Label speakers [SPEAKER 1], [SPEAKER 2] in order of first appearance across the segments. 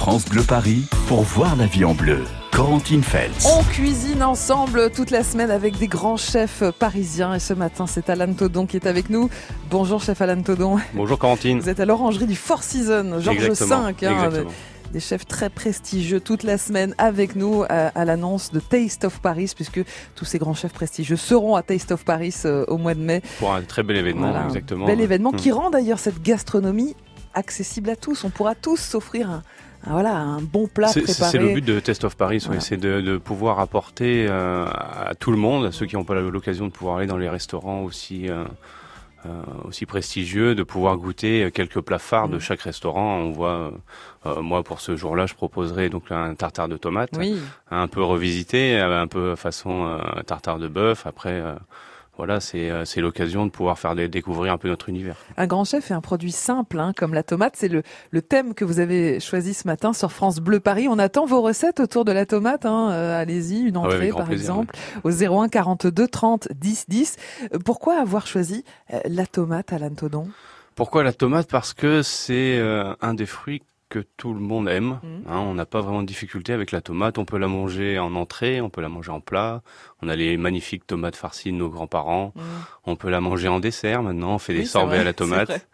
[SPEAKER 1] France Bleu Paris pour voir la vie en bleu. Corentine Feltz.
[SPEAKER 2] On cuisine ensemble toute la semaine avec des grands chefs parisiens et ce matin c'est Alan Todon qui est avec nous. Bonjour chef Alan Todon.
[SPEAKER 3] Bonjour Corentine.
[SPEAKER 2] Vous êtes à l'orangerie du Four Seasons, Georges V. hein,
[SPEAKER 3] exactement.
[SPEAKER 2] des chefs très prestigieux toute la semaine avec nous à, à l'annonce de Taste of Paris puisque tous ces grands chefs prestigieux seront à Taste of Paris euh, au mois de mai.
[SPEAKER 3] Pour un très bel événement,
[SPEAKER 2] Voilà, un
[SPEAKER 3] exactement.
[SPEAKER 2] Bel événement
[SPEAKER 3] Mm.
[SPEAKER 2] qui rend d'ailleurs cette gastronomie accessible à tous. On pourra tous s'offrir un- voilà, un bon plat
[SPEAKER 3] C'est-
[SPEAKER 2] préparé.
[SPEAKER 3] C'est le but de Test of Paris, oui, c'est de, de pouvoir apporter euh, à tout le monde, à ceux qui n'ont pas l'occasion de pouvoir aller dans les restaurants aussi, euh, euh, aussi prestigieux, de pouvoir goûter quelques plats phares de
[SPEAKER 2] Mm.
[SPEAKER 3] chaque restaurant. On voit, euh, euh, moi pour ce jour-là, je proposerai donc un tartare de tomates,
[SPEAKER 2] Oui,
[SPEAKER 3] un peu revisité, euh, un peu façon euh, tartare de bœuf. Après, euh, voilà, c'est euh, c'est l'occasion de pouvoir faire dé- découvrir un peu notre univers.
[SPEAKER 2] un grand chef et un produit simple hein, comme la tomate. C'est le, le thème que vous avez choisi ce matin sur France Bleu Paris. On attend vos recettes autour de la tomate. Hein. Euh, Allez-y, une
[SPEAKER 3] Ah ouais,
[SPEAKER 2] entrée par
[SPEAKER 3] plaisir,
[SPEAKER 2] exemple au 01 42 30 10 10. Euh, Pourquoi avoir choisi euh, la tomate à l'antodon
[SPEAKER 3] Pourquoi la tomate? Parce que c'est un des fruits que tout le monde aime.
[SPEAKER 2] Mhm.
[SPEAKER 3] Hein, on n'a pas vraiment de difficulté avec la tomate. On peut la manger en entrée, on peut la manger en plat. On a les magnifiques tomates farcies de nos grands-parents. On peut la manger en dessert maintenant. On fait des
[SPEAKER 2] Oui,
[SPEAKER 3] sorbets
[SPEAKER 2] vrai,
[SPEAKER 3] à la tomate.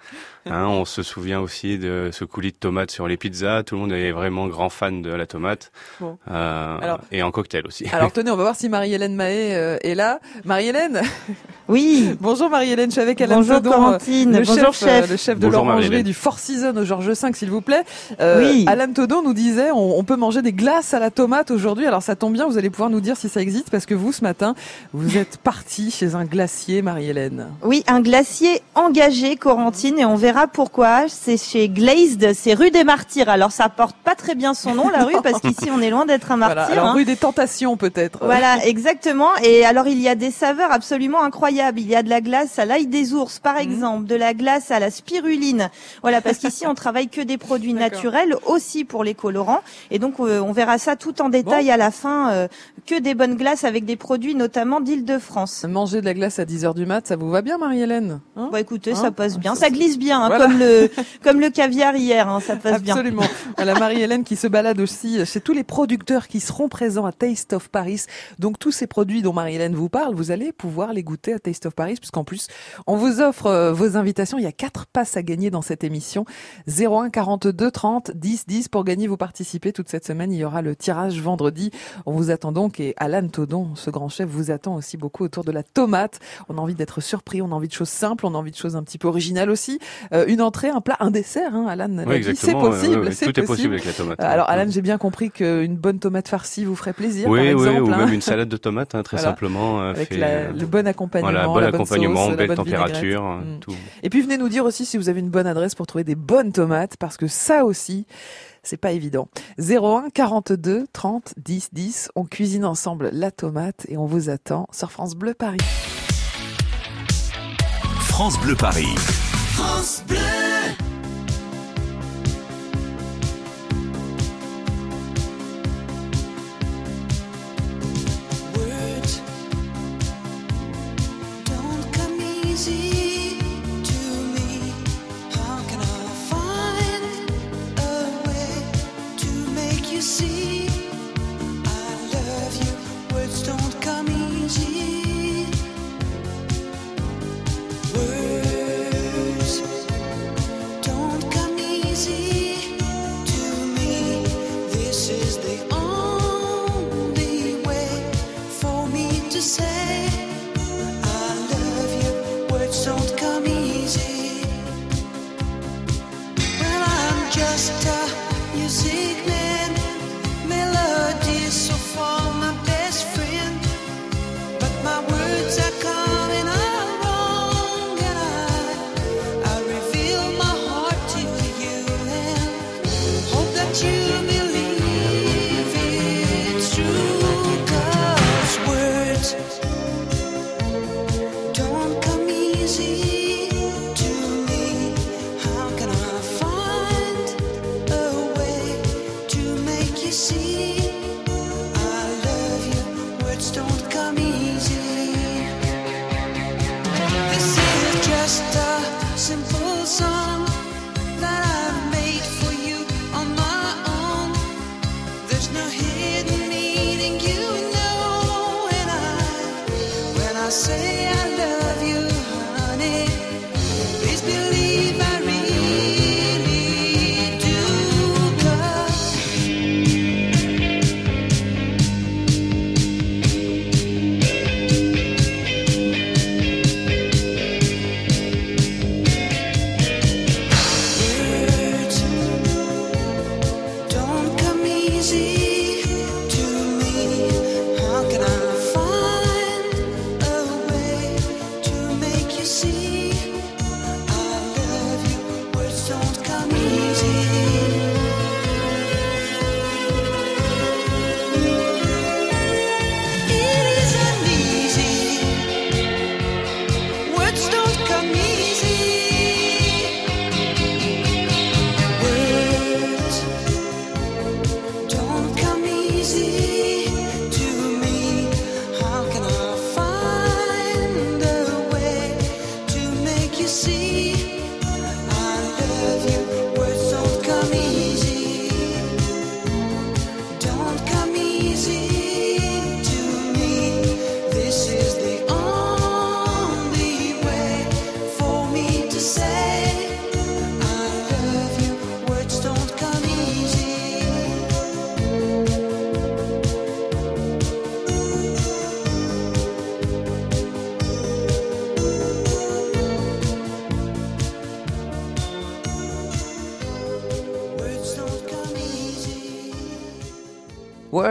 [SPEAKER 3] Hein, on se souvient aussi de ce coulis de tomates sur les pizzas. Tout le monde est vraiment grand fan de la tomate.
[SPEAKER 2] Bon.
[SPEAKER 3] Euh,
[SPEAKER 2] Alors-
[SPEAKER 3] et en cocktail aussi.
[SPEAKER 2] Alors tenez, on va voir si Marie-Hélène Mahé euh, est là. Marie-Hélène
[SPEAKER 4] Oui,
[SPEAKER 2] Bonjour Marie-Hélène, je suis avec Alain
[SPEAKER 4] bonjour
[SPEAKER 2] Todon, euh,
[SPEAKER 4] Corentine,
[SPEAKER 2] le
[SPEAKER 4] bonjour
[SPEAKER 2] chef,
[SPEAKER 4] chef.
[SPEAKER 2] euh, le chef de l'orangerie du Four Seasons au Georges V, s'il vous plaît. Euh,
[SPEAKER 4] Oui.
[SPEAKER 2] Alain Todon nous disait, on, on peut manger des glaces à la tomate aujourd'hui. Alors ça tombe bien, vous allez pouvoir nous dire si ça existe, parce que vous, ce matin, vous êtes parti chez un glacier, Marie-Hélène.
[SPEAKER 4] Oui, un glacier engagé, Corentine, et on verra pourquoi. C'est chez Glazed, c'est rue des Martyrs. Alors ça porte pas très bien son nom, la rue, parce qu'ici on est loin d'être un martyr.
[SPEAKER 2] Voilà. Alors
[SPEAKER 4] hein.
[SPEAKER 2] rue des Tentations, peut-être.
[SPEAKER 4] Voilà, exactement. Et alors, il y a des saveurs absolument incroyables. Il y a de la glace à l'ail des ours, par
[SPEAKER 2] Mhm.
[SPEAKER 4] exemple, de la glace à la spiruline. Voilà, parce qu'ici, on travaille que des produits naturels, aussi pour les colorants. Et donc, euh, on verra ça tout en détail à la fin. euh, que des bonnes glaces avec des produits notamment d'Île-de-France.
[SPEAKER 2] Manger de la glace à 10h du mat, ça vous va bien, Marie-Hélène? Hein?
[SPEAKER 4] Bon, écoutez,
[SPEAKER 2] Hein?
[SPEAKER 4] ça passe bien.
[SPEAKER 2] Ça-
[SPEAKER 4] Ça glisse bien, hein,
[SPEAKER 2] Voilà.
[SPEAKER 4] comme le comme le caviar hier. hein, ça passe bien.
[SPEAKER 2] Absolument. Voilà Marie-Hélène qui se balade aussi chez tous les producteurs qui seront présents à Taste of Paris. Donc tous ces produits dont Marie-Hélène vous parle, vous allez pouvoir les goûter à Taste of Paris puisqu'en plus on vous offre euh, vos invitations. Il y a quatre passes à gagner dans cette émission. 01 42 30 10 10 pour gagner. Vous participez toute cette semaine. Il y aura le tirage vendredi. On vous attend donc et Alan Todon, ce grand chef, vous attend aussi beaucoup autour de la tomate. On a envie d'être surpris. On a envie de choses simples. On a envie de choses un petit peu originales aussi. Euh, une entrée, un plat, un dessert. Hein, Alan l'a
[SPEAKER 3] Oui.
[SPEAKER 2] C'est possible. c'est
[SPEAKER 3] Tout est possible avec la tomate.
[SPEAKER 2] euh, Alors. Alan, j'ai bien compris qu'une bonne tomate farcie vous ferait plaisir,
[SPEAKER 3] oui,
[SPEAKER 2] par
[SPEAKER 3] oui,
[SPEAKER 2] exemple.
[SPEAKER 3] ou
[SPEAKER 2] hein,
[SPEAKER 3] même une salade de tomates, hein, très
[SPEAKER 2] Voilà.
[SPEAKER 3] simplement. euh,
[SPEAKER 2] avec
[SPEAKER 3] fait,
[SPEAKER 2] la- le bon accompagnement,
[SPEAKER 3] voilà, bon
[SPEAKER 2] la bonne
[SPEAKER 3] accompagnement,
[SPEAKER 2] sauce, la
[SPEAKER 3] belle
[SPEAKER 2] bonne
[SPEAKER 3] température, euh,
[SPEAKER 2] Mm.
[SPEAKER 3] tout.
[SPEAKER 2] Et puis, venez nous dire aussi si vous avez une bonne adresse pour trouver des bonnes tomates, parce que ça aussi, c'est pas évident. 01 42 30 10 10. On cuisine ensemble la tomate et on vous attend sur France Bleu Paris.
[SPEAKER 1] France Bleu Paris.
[SPEAKER 5] Words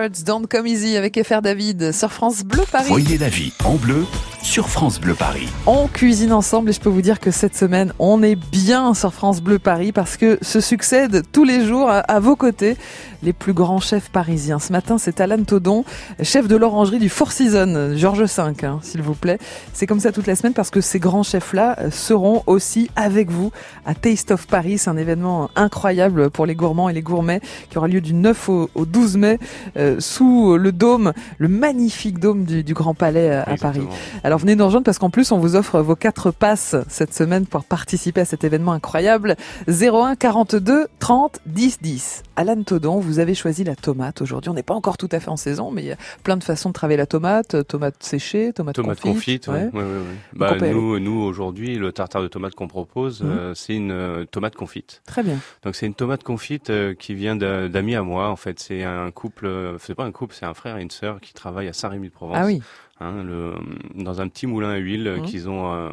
[SPEAKER 5] Don't Come Easy
[SPEAKER 2] avec FR David sur France Bleu Paris.
[SPEAKER 1] Voyez la vie en bleu sur France Bleu Paris.
[SPEAKER 2] On cuisine ensemble et je peux vous dire que cette semaine, on est bien sur France Bleu Paris parce que se succèdent tous les jours à, à vos côtés les plus grands chefs parisiens. Ce matin, c'est Alan Todon, chef de l'orangerie du Four Seasons, Georges V, hein, s'il vous plaît. C'est comme ça toute la semaine parce que ces grands chefs-là euh, seront aussi avec vous à Taste of Paris, un événement incroyable pour les gourmands et les gourmets qui aura lieu du 9 au, au 12 mai euh, sous le dôme, le magnifique dôme du, du Grand Palais euh, à Paris. Alors venez nous rejoindre parce qu'en plus on vous offre vos quatre passes cette semaine pour participer à cet événement incroyable. 01 42 30 10 10. Alan Todon, vous avez choisi la tomate aujourd'hui. On n'est pas encore tout à fait en saison, mais il y a plein de façons de travailler la tomate. Tomate séchée, tomate,
[SPEAKER 3] Tomate
[SPEAKER 2] confite.
[SPEAKER 3] confite, ouais. ouais, ouais. Bah, nous, nous aujourd'hui, le tartare de tomate qu'on propose,
[SPEAKER 2] Mhm.
[SPEAKER 3] euh, c'est une euh, tomate confite.
[SPEAKER 2] Très bien.
[SPEAKER 3] Donc c'est une tomate confite euh, qui vient d'a- d'amis à moi. En fait, c'est un couple, euh, c'est pas un couple, c'est un frère et une sœur qui travaillent à Saint-Rémy-de-Provence.
[SPEAKER 2] Ah oui,
[SPEAKER 3] hein, le, dans un petit moulin à huile
[SPEAKER 2] Mhm.
[SPEAKER 3] qu'ils ont euh,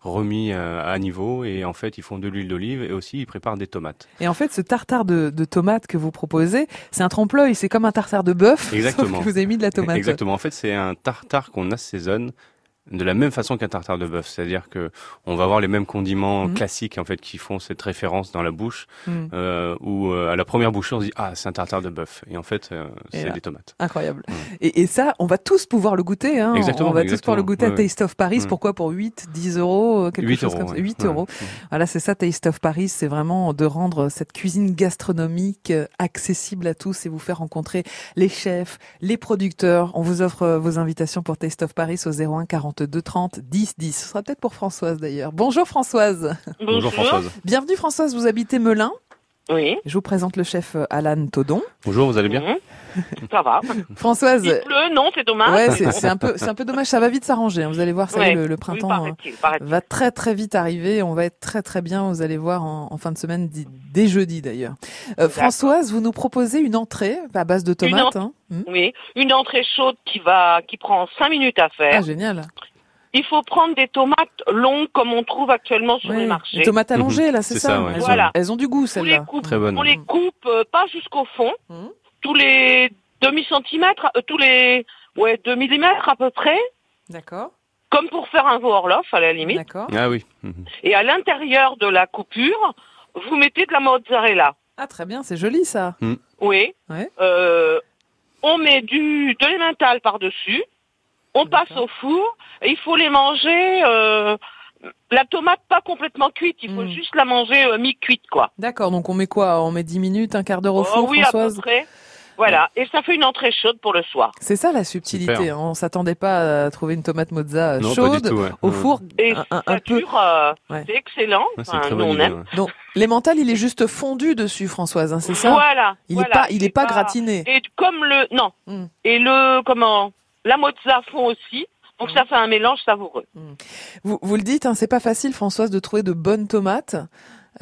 [SPEAKER 3] remis euh, à niveau et en fait ils font de l'huile d'olive et aussi ils préparent des tomates.
[SPEAKER 2] Et en fait, ce tartare de, de tomate que vous proposez, c'est un trompe-l'œil. C'est comme un tartare de bœuf.
[SPEAKER 3] Exactement.
[SPEAKER 2] Sauf que vous avez mis de la tomate.
[SPEAKER 3] Exactement. En fait, c'est un tartare qu'on assaisonne de la même façon qu'un tartare de bœuf, c'est-à-dire que on va avoir les mêmes condiments
[SPEAKER 2] Mhm.
[SPEAKER 3] classiques en fait qui font cette référence dans la bouche,
[SPEAKER 2] Mm.
[SPEAKER 3] euh, où euh, à la première bouchée on se dit ah c'est un tartare de bœuf et en fait euh, c'est des tomates.
[SPEAKER 2] Incroyable. Et, et ça, on va tous pouvoir le goûter. Hein.
[SPEAKER 3] Exactement,
[SPEAKER 2] on va tous pouvoir le goûter à. Taste of Paris.
[SPEAKER 3] Mm.
[SPEAKER 2] Pourquoi? Pour 8, 10 euros, quelque
[SPEAKER 3] 8
[SPEAKER 2] chose
[SPEAKER 3] euros.
[SPEAKER 2] comme ça.
[SPEAKER 3] ouais.
[SPEAKER 2] 8
[SPEAKER 3] Ouais.
[SPEAKER 2] euros. Voilà, c'est ça, Taste of Paris. C'est vraiment de rendre cette cuisine gastronomique euh, accessible à tous et vous faire rencontrer les chefs, les producteurs. On vous offre euh, vos invitations pour Taste of Paris au 01 42 30 10 10. Ce sera peut-être pour Françoise d'ailleurs. Bonjour Françoise.
[SPEAKER 3] Bonjour Françoise.
[SPEAKER 2] Bienvenue Françoise, vous habitez Melun.
[SPEAKER 6] Oui.
[SPEAKER 2] Je vous présente le chef euh, Alan Todon.
[SPEAKER 3] Bonjour, vous allez bien?
[SPEAKER 6] Mhm. Ça va.
[SPEAKER 2] Françoise,
[SPEAKER 6] Il pleut, non, c'est dommage.
[SPEAKER 2] ouais, c'est un peu, c'est un peu dommage. Ça va vite s'arranger. hein. Vous allez voir, ça y est,
[SPEAKER 6] Ouais.
[SPEAKER 2] le, le
[SPEAKER 6] Oui,
[SPEAKER 2] printemps. hein, va très très vite arriver. On va être très très bien. Vous allez voir en, en fin de semaine, dès jeudi d'ailleurs. Euh, Françoise, vous nous proposez une entrée à base de tomates. Hein Hmm
[SPEAKER 6] Oui, une entrée chaude qui va, qui prend cinq minutes à faire.
[SPEAKER 2] ah génial.
[SPEAKER 6] Il faut prendre des tomates longues comme on trouve actuellement sur
[SPEAKER 2] Ouais.
[SPEAKER 6] les marchés.
[SPEAKER 2] Les tomates allongées là, c'est
[SPEAKER 3] C'est
[SPEAKER 2] ça.
[SPEAKER 3] ça, ouais.
[SPEAKER 2] elles,
[SPEAKER 6] Voilà.
[SPEAKER 2] ont, elles ont du goût
[SPEAKER 6] On les
[SPEAKER 2] celles-là.
[SPEAKER 6] coupe,
[SPEAKER 3] Très bonne.
[SPEAKER 6] on les coupe euh, pas jusqu'au fond,
[SPEAKER 2] Mhm.
[SPEAKER 6] Tous les demi centimètres, euh, tous les ouais 2 millimètres à peu près,
[SPEAKER 2] D'accord.
[SPEAKER 6] comme pour faire un veau Orloff à la limite.
[SPEAKER 2] D'accord.
[SPEAKER 3] Ah oui. Mhm.
[SPEAKER 6] Et à l'intérieur de la coupure, vous mettez de la mozzarella.
[SPEAKER 2] Ah très bien, c'est joli ça.
[SPEAKER 6] Oui.
[SPEAKER 2] Ouais.
[SPEAKER 6] Euh, on met du de l'emmental par-dessus. On passe au four. Et il faut les manger. euh, la tomate pas complètement cuite. Il faut
[SPEAKER 2] Mm.
[SPEAKER 6] juste la manger euh, mi-cuite, quoi.
[SPEAKER 2] D'accord. Donc on met quoi? On met 10 minutes, un quart d'heure au
[SPEAKER 6] Oh
[SPEAKER 2] four,
[SPEAKER 6] oui, à peu
[SPEAKER 2] Françoise.
[SPEAKER 6] près. Voilà. Et ça fait une entrée chaude pour le soir.
[SPEAKER 2] C'est ça la subtilité.
[SPEAKER 3] Super.
[SPEAKER 2] hein. On s'attendait pas à trouver une tomate mozza
[SPEAKER 3] Non, pas
[SPEAKER 2] chaude
[SPEAKER 3] du tout. ouais.
[SPEAKER 2] au four.
[SPEAKER 6] Et
[SPEAKER 2] Un- un- peu.
[SPEAKER 6] euh,
[SPEAKER 2] Ouais.
[SPEAKER 6] c'est excellent.
[SPEAKER 3] Ouais,
[SPEAKER 6] Enfin, nous, on aime.
[SPEAKER 2] Donc l'emmental, il est juste fondu dessus, Françoise. hein, c'est ça?
[SPEAKER 6] Voilà.
[SPEAKER 2] Il
[SPEAKER 6] voilà.
[SPEAKER 2] est pas, il est pas gratiné.
[SPEAKER 6] Et comme le non.
[SPEAKER 2] Mm.
[SPEAKER 6] Et le comment la mozza fond aussi. Donc ça fait un mélange savoureux.
[SPEAKER 2] Vous, vous le dites, hein, c'est pas facile, Françoise, de trouver de bonnes tomates.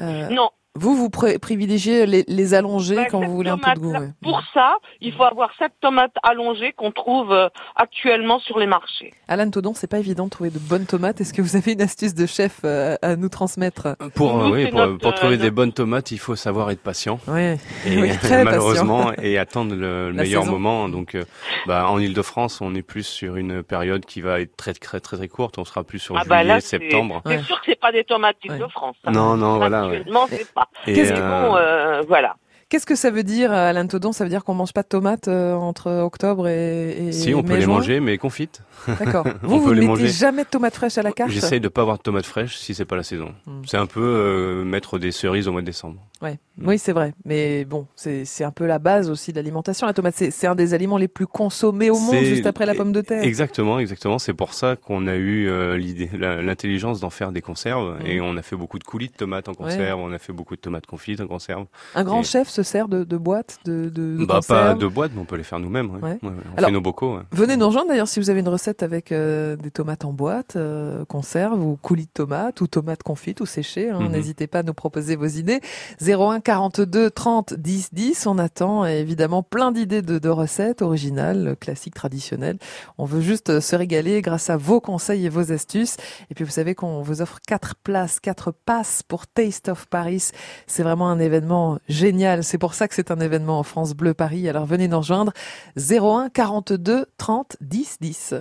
[SPEAKER 2] Euh,
[SPEAKER 6] Non,
[SPEAKER 2] vous, vous privilégiez les, les allongées
[SPEAKER 6] Ouais,
[SPEAKER 2] quand vous voulez un peu de goût. ouais.
[SPEAKER 6] Pour ça, il faut avoir cette tomate allongée qu'on trouve euh, actuellement sur les marchés.
[SPEAKER 2] Alan Todon, c'est pas évident de trouver de bonnes tomates. Est-ce que vous avez une astuce de chef euh, à nous transmettre?
[SPEAKER 3] Pour, euh,
[SPEAKER 6] Nous,
[SPEAKER 3] oui,
[SPEAKER 6] c'est
[SPEAKER 3] pour,
[SPEAKER 6] notre,
[SPEAKER 3] pour trouver
[SPEAKER 6] euh,
[SPEAKER 3] des bonnes tomates, il faut savoir être patient.
[SPEAKER 2] Oui,
[SPEAKER 3] Et
[SPEAKER 2] Oui, très
[SPEAKER 3] malheureusement, et attendre le, meilleur
[SPEAKER 2] saison.
[SPEAKER 3] moment. Donc, euh, bah, en Ile-de-France, on est plus sur une période qui va être très très très très courte. On sera plus sur
[SPEAKER 6] Ah
[SPEAKER 3] juillet,
[SPEAKER 6] bah c'est-
[SPEAKER 3] septembre.
[SPEAKER 2] Ouais.
[SPEAKER 6] C'est sûr que c'est pas des tomates
[SPEAKER 2] Ouais.
[SPEAKER 6] de France. hein.
[SPEAKER 3] Non, non, voilà. ouais.
[SPEAKER 6] Actuellement, c'est pas.
[SPEAKER 2] Qu'est-ce que-
[SPEAKER 3] euh,
[SPEAKER 6] bon, euh, voilà.
[SPEAKER 2] Qu'est-ce que ça veut dire, Alan Todon? Ça veut dire qu'on mange pas de tomates euh, entre octobre et, et
[SPEAKER 3] si, on peut les
[SPEAKER 2] juin?
[SPEAKER 3] manger, mais confites.
[SPEAKER 2] D'accord. Vous, vous ne mettez jamais de tomates fraîches à la carte
[SPEAKER 3] J'essaye de pas avoir de tomates fraîches si c'est pas la saison.
[SPEAKER 2] Hmm.
[SPEAKER 3] C'est un peu euh, mettre des cerises au mois de décembre.
[SPEAKER 2] Ouais. Oui, c'est vrai. Mais bon, c'est un peu la base aussi de l'alimentation. La tomate, c'est un des aliments les plus consommés au monde, juste après la pomme de terre.
[SPEAKER 3] Exactement, exactement. C'est pour ça qu'on a eu euh, l'idée, l'intelligence d'en faire des conserves.
[SPEAKER 2] Mhm.
[SPEAKER 3] Et on a fait beaucoup de coulis de tomates en conserve. On a fait beaucoup de tomates confites en conserve.
[SPEAKER 2] Un grand
[SPEAKER 3] Et-
[SPEAKER 2] chef se sert de, de boîtes, de, de, de
[SPEAKER 3] Bah, pas de boîte, mais on peut les faire nous-mêmes. ouais.
[SPEAKER 2] Ouais.
[SPEAKER 3] On
[SPEAKER 2] Alors-
[SPEAKER 3] fait nos bocaux.
[SPEAKER 2] Venez nous rejoindre d'ailleurs si vous avez une recette avec euh, des tomates en boîte, euh, conserve ou coulis de tomates ou tomates confites ou séchées. hein.
[SPEAKER 3] Mhm.
[SPEAKER 2] N'hésitez pas à nous proposer vos idées. 01 42 30 10 10. On attend évidemment plein d'idées de, de recettes originales, classiques, traditionnelles. On veut juste euh, se régaler grâce à vos conseils et vos astuces. Et puis vous savez qu'on vous offre quatre places, quatre passes pour Taste of Paris. C'est vraiment un événement génial. C'est pour ça que c'est un événement en France Bleu Paris. Alors venez nous rejoindre. 01 42 30 10 10.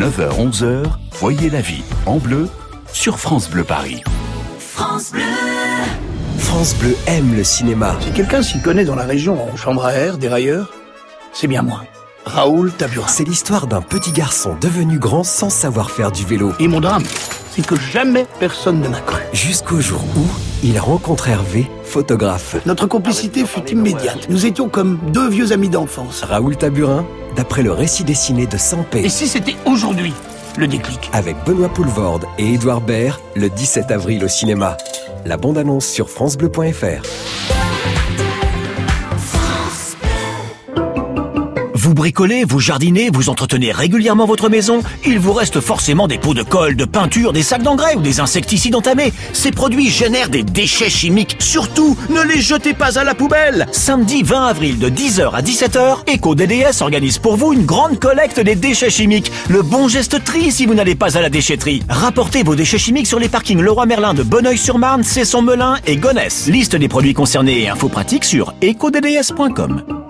[SPEAKER 1] 9h, 11h, voyez la vie en bleu sur France Bleu Paris.
[SPEAKER 7] France Bleu aime le cinéma.
[SPEAKER 8] Si quelqu'un s'y connaît dans la région en chambre à air, dérailleur, c'est bien moi. Raoul Taburin.
[SPEAKER 7] C'est l'histoire d'un petit garçon devenu grand sans savoir faire du vélo.
[SPEAKER 8] Et mon drame, c'est que jamais personne ne m'a cru.
[SPEAKER 7] Jusqu'au jour où il rencontre Hervé, photographe.
[SPEAKER 8] Notre complicité fut immédiate. Nous étions comme deux vieux amis d'enfance.
[SPEAKER 7] Raoul Taburin, d'après le récit dessiné de Sampé.
[SPEAKER 8] Et si c'était aujourd'hui le déclic
[SPEAKER 7] Avec Benoît Poulvorde et Édouard Baird, le 17 avril au cinéma. La bande-annonce sur francebleu.fr.
[SPEAKER 9] Vous bricolez, vous jardinez, vous entretenez régulièrement votre maison Il vous reste forcément des pots de colle, de peinture, des sacs d'engrais ou des insecticides entamés. Ces produits génèrent des déchets chimiques. Surtout, ne les jetez pas à la poubelle Samedi 20 avril de 10h à 17h, EcoDDS organise pour vous une grande collecte des déchets chimiques. Le bon geste tri si vous n'allez pas à la déchetterie. Rapportez vos déchets chimiques sur les parkings Leroy Merlin de Bonneuil-sur-Marne, Cesson-Melun et Gonesse. Liste des produits concernés et infos pratiques sur ecodds.com.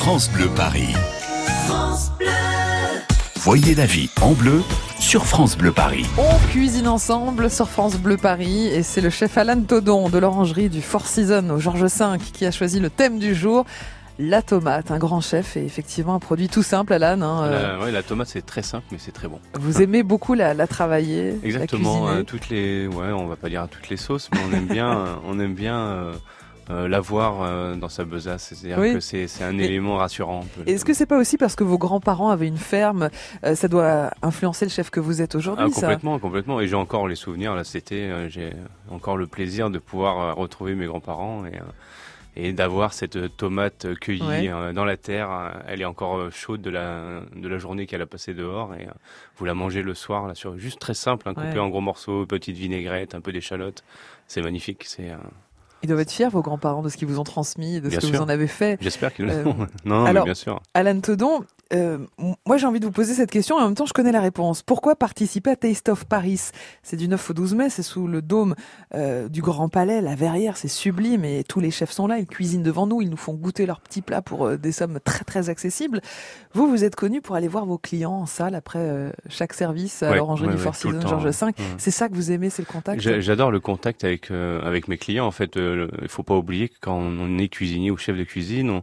[SPEAKER 1] France Bleu Paris. Voyez la vie en bleu sur France Bleu Paris.
[SPEAKER 2] On cuisine ensemble sur France Bleu Paris et c'est le chef Alan Todon de l'orangerie du Four Seasons au Georges V qui a choisi le thème du jour. La tomate, un grand chef et effectivement un produit tout simple, Alan. hein, euh,
[SPEAKER 3] La, ouais, la tomate c'est très simple, mais c'est très bon.
[SPEAKER 2] vous aimez beaucoup la, la travailler,
[SPEAKER 3] Exactement.
[SPEAKER 2] la
[SPEAKER 3] euh, toutes les, ouais, on va pas dire à toutes les sauces, mais on aime bien, euh, on aime bien euh, euh, l'avoir euh, dans sa besace. C'est-à-dire
[SPEAKER 2] Oui.
[SPEAKER 3] que c'est, un
[SPEAKER 2] Mais-
[SPEAKER 3] élément rassurant.
[SPEAKER 2] Est-ce que c'est pas aussi parce que vos grands-parents avaient une ferme, euh, ça doit influencer le chef que vous êtes aujourd'hui,
[SPEAKER 3] Ah,
[SPEAKER 2] ça
[SPEAKER 3] complètement, complètement. Et j'ai encore les souvenirs. Là, été, euh, j'ai encore le plaisir de pouvoir retrouver mes grands-parents et, et d'avoir cette tomate cueillie
[SPEAKER 2] Ouais.
[SPEAKER 3] dans la terre. Elle est encore chaude de la de la journée qu'elle a passée dehors et vous la mangez le soir là sur juste très simple, hein, coupé
[SPEAKER 2] Ouais.
[SPEAKER 3] en gros morceaux, petite vinaigrette, un peu d'échalote. C'est magnifique. C'est
[SPEAKER 2] Ils doivent être fiers, vos grands-parents, de ce qu'ils vous ont transmis, et de
[SPEAKER 3] Bien
[SPEAKER 2] ce que
[SPEAKER 3] sûr.
[SPEAKER 2] vous en avez fait.
[SPEAKER 3] J'espère qu'ils
[SPEAKER 2] Euh,
[SPEAKER 3] le font. non,
[SPEAKER 2] alors-
[SPEAKER 3] mais bien sûr.
[SPEAKER 2] Alan Todon, euh, moi j'ai envie de vous poser cette question et en même temps je connais la réponse. Pourquoi participer à Taste of Paris? C'est du 9 au 12 mai, c'est sous le dôme euh, du Grand Palais, la verrière, c'est sublime et tous les chefs sont là, ils cuisinent devant nous, ils nous font goûter leurs petits plats pour euh, des sommes très très accessibles. Vous, vous êtes connu pour aller voir vos clients en salle après chaque service à
[SPEAKER 3] Ouais,
[SPEAKER 2] l'orangerie
[SPEAKER 3] ouais,
[SPEAKER 2] du Four Seasons Georges V.
[SPEAKER 3] ouais.
[SPEAKER 2] C'est ça que vous aimez, c'est le contact?
[SPEAKER 3] J'a- J'adore le contact avec avec mes clients. En fait, il faut pas oublier que quand on est cuisinier ou chef de cuisine, on,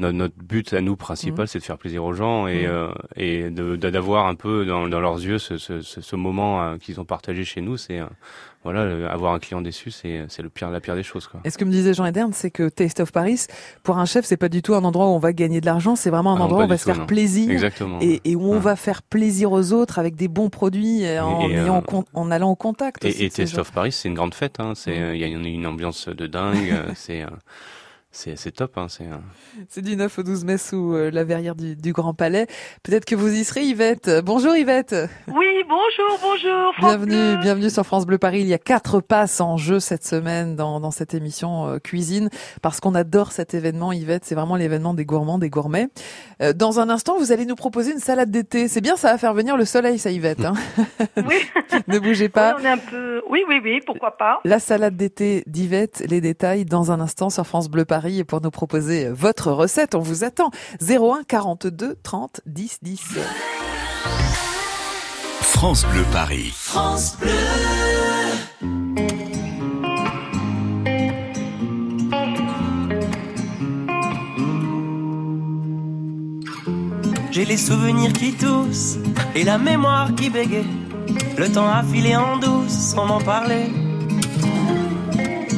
[SPEAKER 3] notre, notre but à nous principal, c'est de faire plaisir aux gens et
[SPEAKER 2] Mhm.
[SPEAKER 3] euh, et d'avoir un peu dans, dans leurs yeux ce, ce, ce, ce moment euh, qu'ils ont partagé chez nous. C'est euh, voilà, avoir un client déçu, c'est c'est le pire la pire des choses quoi.
[SPEAKER 2] Et ce que me disait Jean Edern, c'est que Taste of Paris, pour un chef, c'est pas du tout un endroit où on va gagner de l'argent, c'est vraiment un
[SPEAKER 3] Ah non,
[SPEAKER 2] endroit où on va se faire
[SPEAKER 3] non.
[SPEAKER 2] plaisir.
[SPEAKER 3] Exactement.
[SPEAKER 2] et, et où on va faire plaisir aux autres avec des bons produits en,
[SPEAKER 3] Et,
[SPEAKER 2] ayant
[SPEAKER 3] euh,
[SPEAKER 2] con- en allant au contact. aussi
[SPEAKER 3] Et, Taste of Paris, c'est une grande fête. Hein. C'est,
[SPEAKER 2] Mhm.
[SPEAKER 3] euh, il y a une, une ambiance de dingue. c'est, c'est top. Hein, c'est un-
[SPEAKER 2] C'est du 9 au 12 mai sous euh, la verrière du, du Grand Palais. Peut-être que vous y serez, Yvette. Bonjour Yvette.
[SPEAKER 10] Oui, bonjour, bonjour. France
[SPEAKER 2] Bienvenue,
[SPEAKER 10] Bleu.
[SPEAKER 2] bienvenue sur France Bleu Paris. Il y a quatre passes en jeu cette semaine dans, dans cette émission euh, cuisine parce qu'on adore cet événement, Yvette. C'est vraiment l'événement des gourmands, des gourmets. Euh, dans un instant, vous allez nous proposer une salade d'été. C'est bien, ça va faire venir le soleil, ça, Yvette. Hein
[SPEAKER 10] Oui.
[SPEAKER 2] ne bougez pas.
[SPEAKER 10] Oui, on est un peu. Oui, oui, oui, pourquoi pas.
[SPEAKER 2] La salade d'été d'Yvette, les détails dans un instant sur France Bleu Paris et pour nous proposer votre recette, on vous attend 01 42 30 10 10.
[SPEAKER 1] France Bleu Paris.
[SPEAKER 11] France Bleu.
[SPEAKER 12] J'ai les souvenirs qui toussent et la mémoire qui bégaye. Le temps a filé en douce sans m'en parler.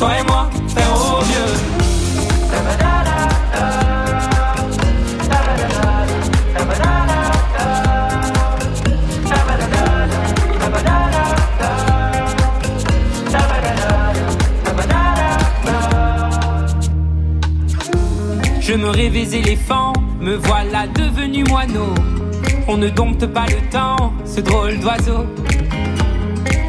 [SPEAKER 12] Toi et moi, faire au.
[SPEAKER 13] Je me rêvais éléphant, me voilà devenu moineau. On ne dompte pas le temps, ce drôle d'oiseau.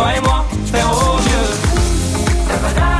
[SPEAKER 13] Toi et moi, faire au mieux.